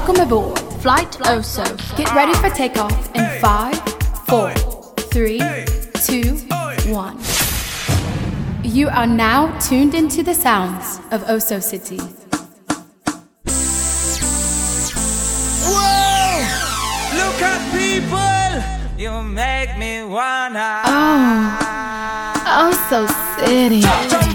Welcome aboard Flight OSO. Get ready for takeoff in 5, 4, 3, 2, 1. You are now tuned into the sounds of Oso City. Whoa! Look at people! You make me wanna. Oh, Oso City.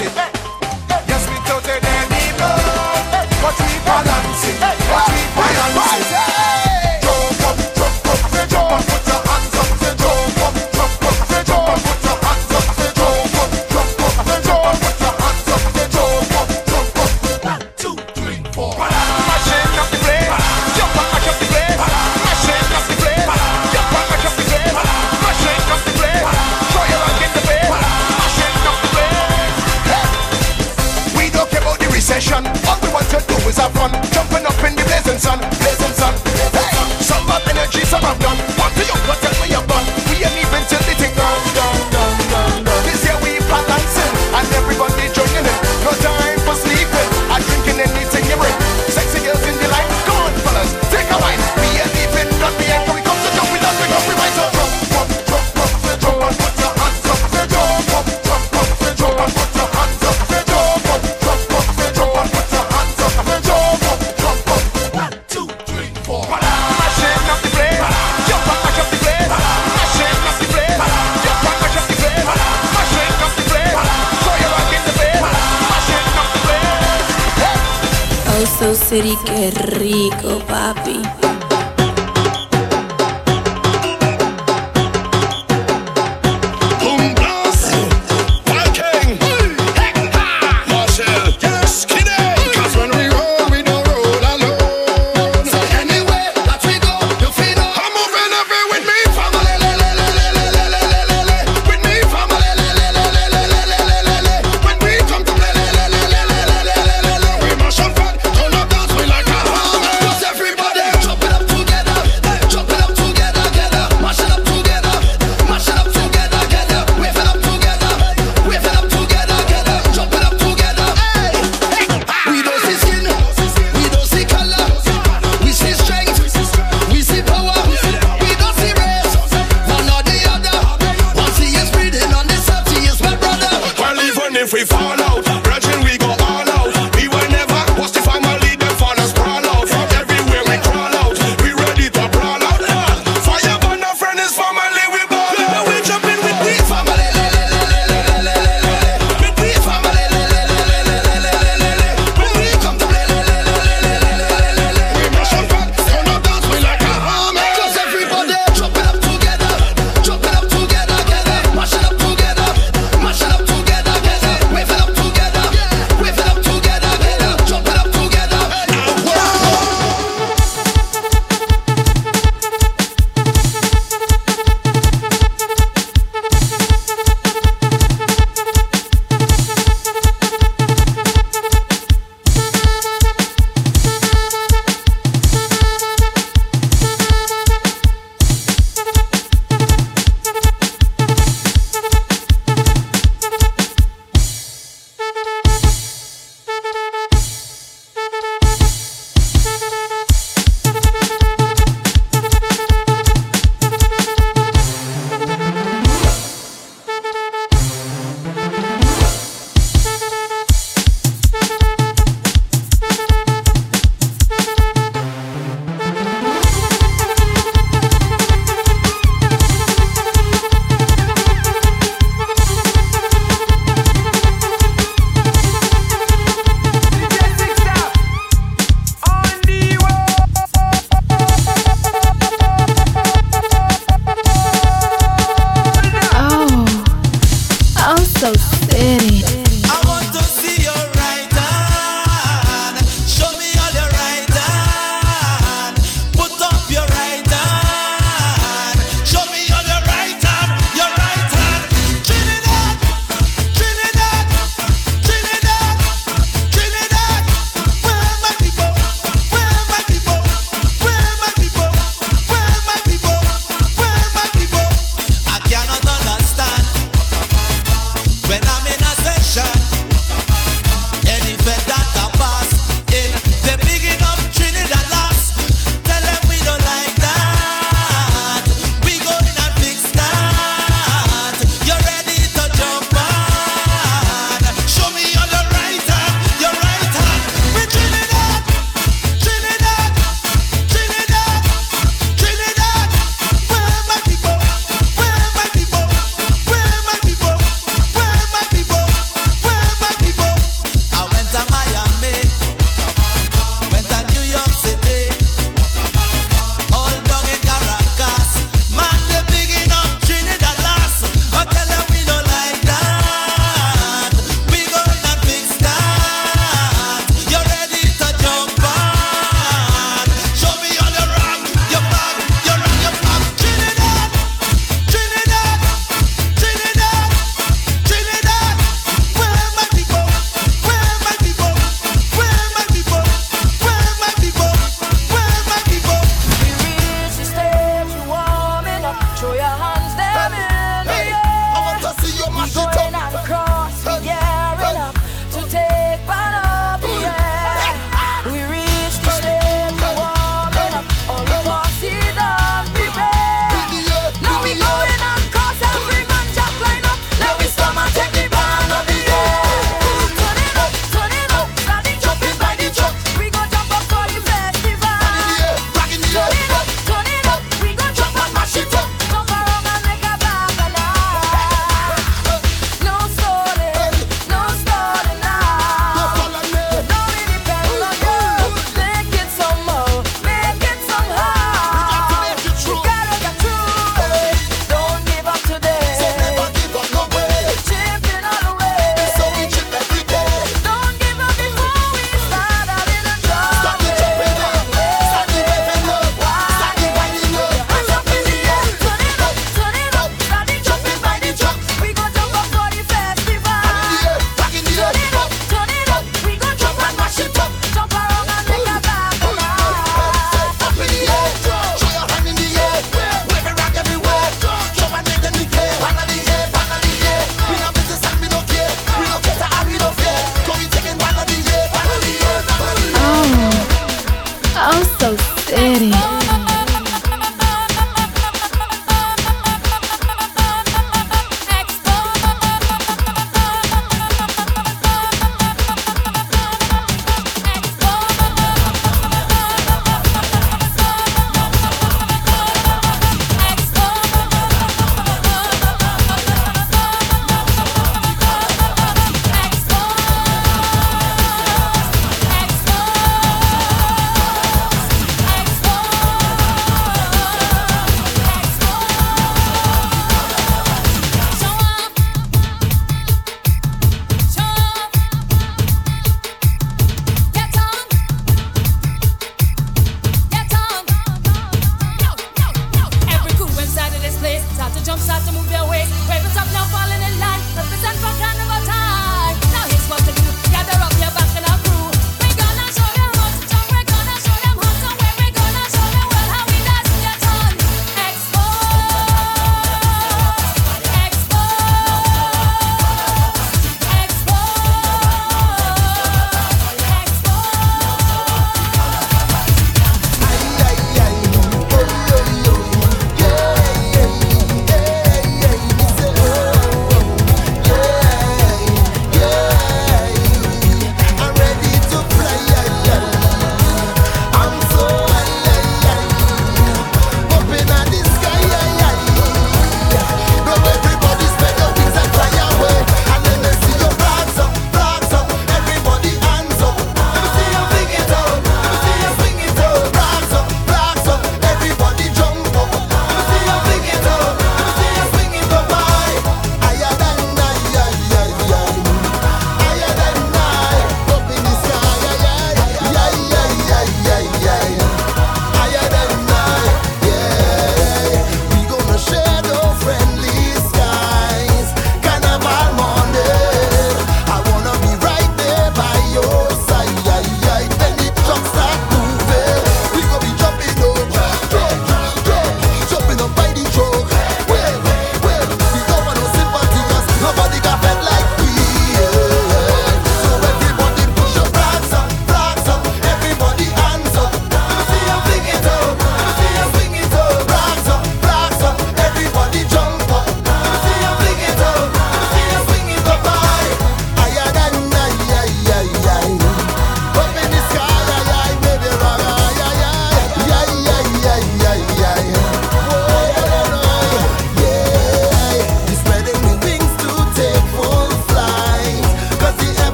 it.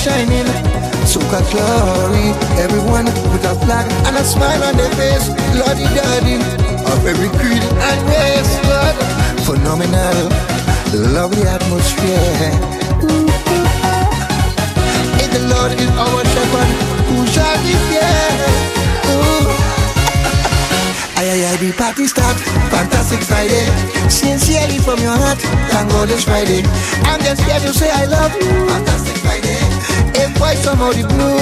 Shining. Soca glory, everyone with a flag and a smile on their face. Lordy daddy, of every creed and race, Lord. Phenomenal, lovely atmosphere. If the Lord is our shepherd, who shall be fear? Ooh. Ay, ay, ay, the party start. Fantastic Friday. Sincerely from your heart. Thank God it's Friday. I'm just here to say I love you. Fantastic Friday. Why somebody blue.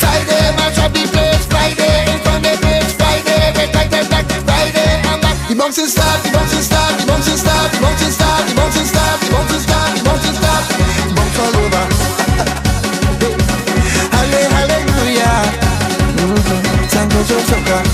Friday. Match up the place. Friday, in front the place. Friday, red, right, right, right, Friday, I'm back. The bouncing start, the bouncing start, the bouncing start, the bouncing start, the bouncing start, the bouncing start, the bouncing start. Bounce all over. Halle- Hallelujah. Mm-hmm. Thank God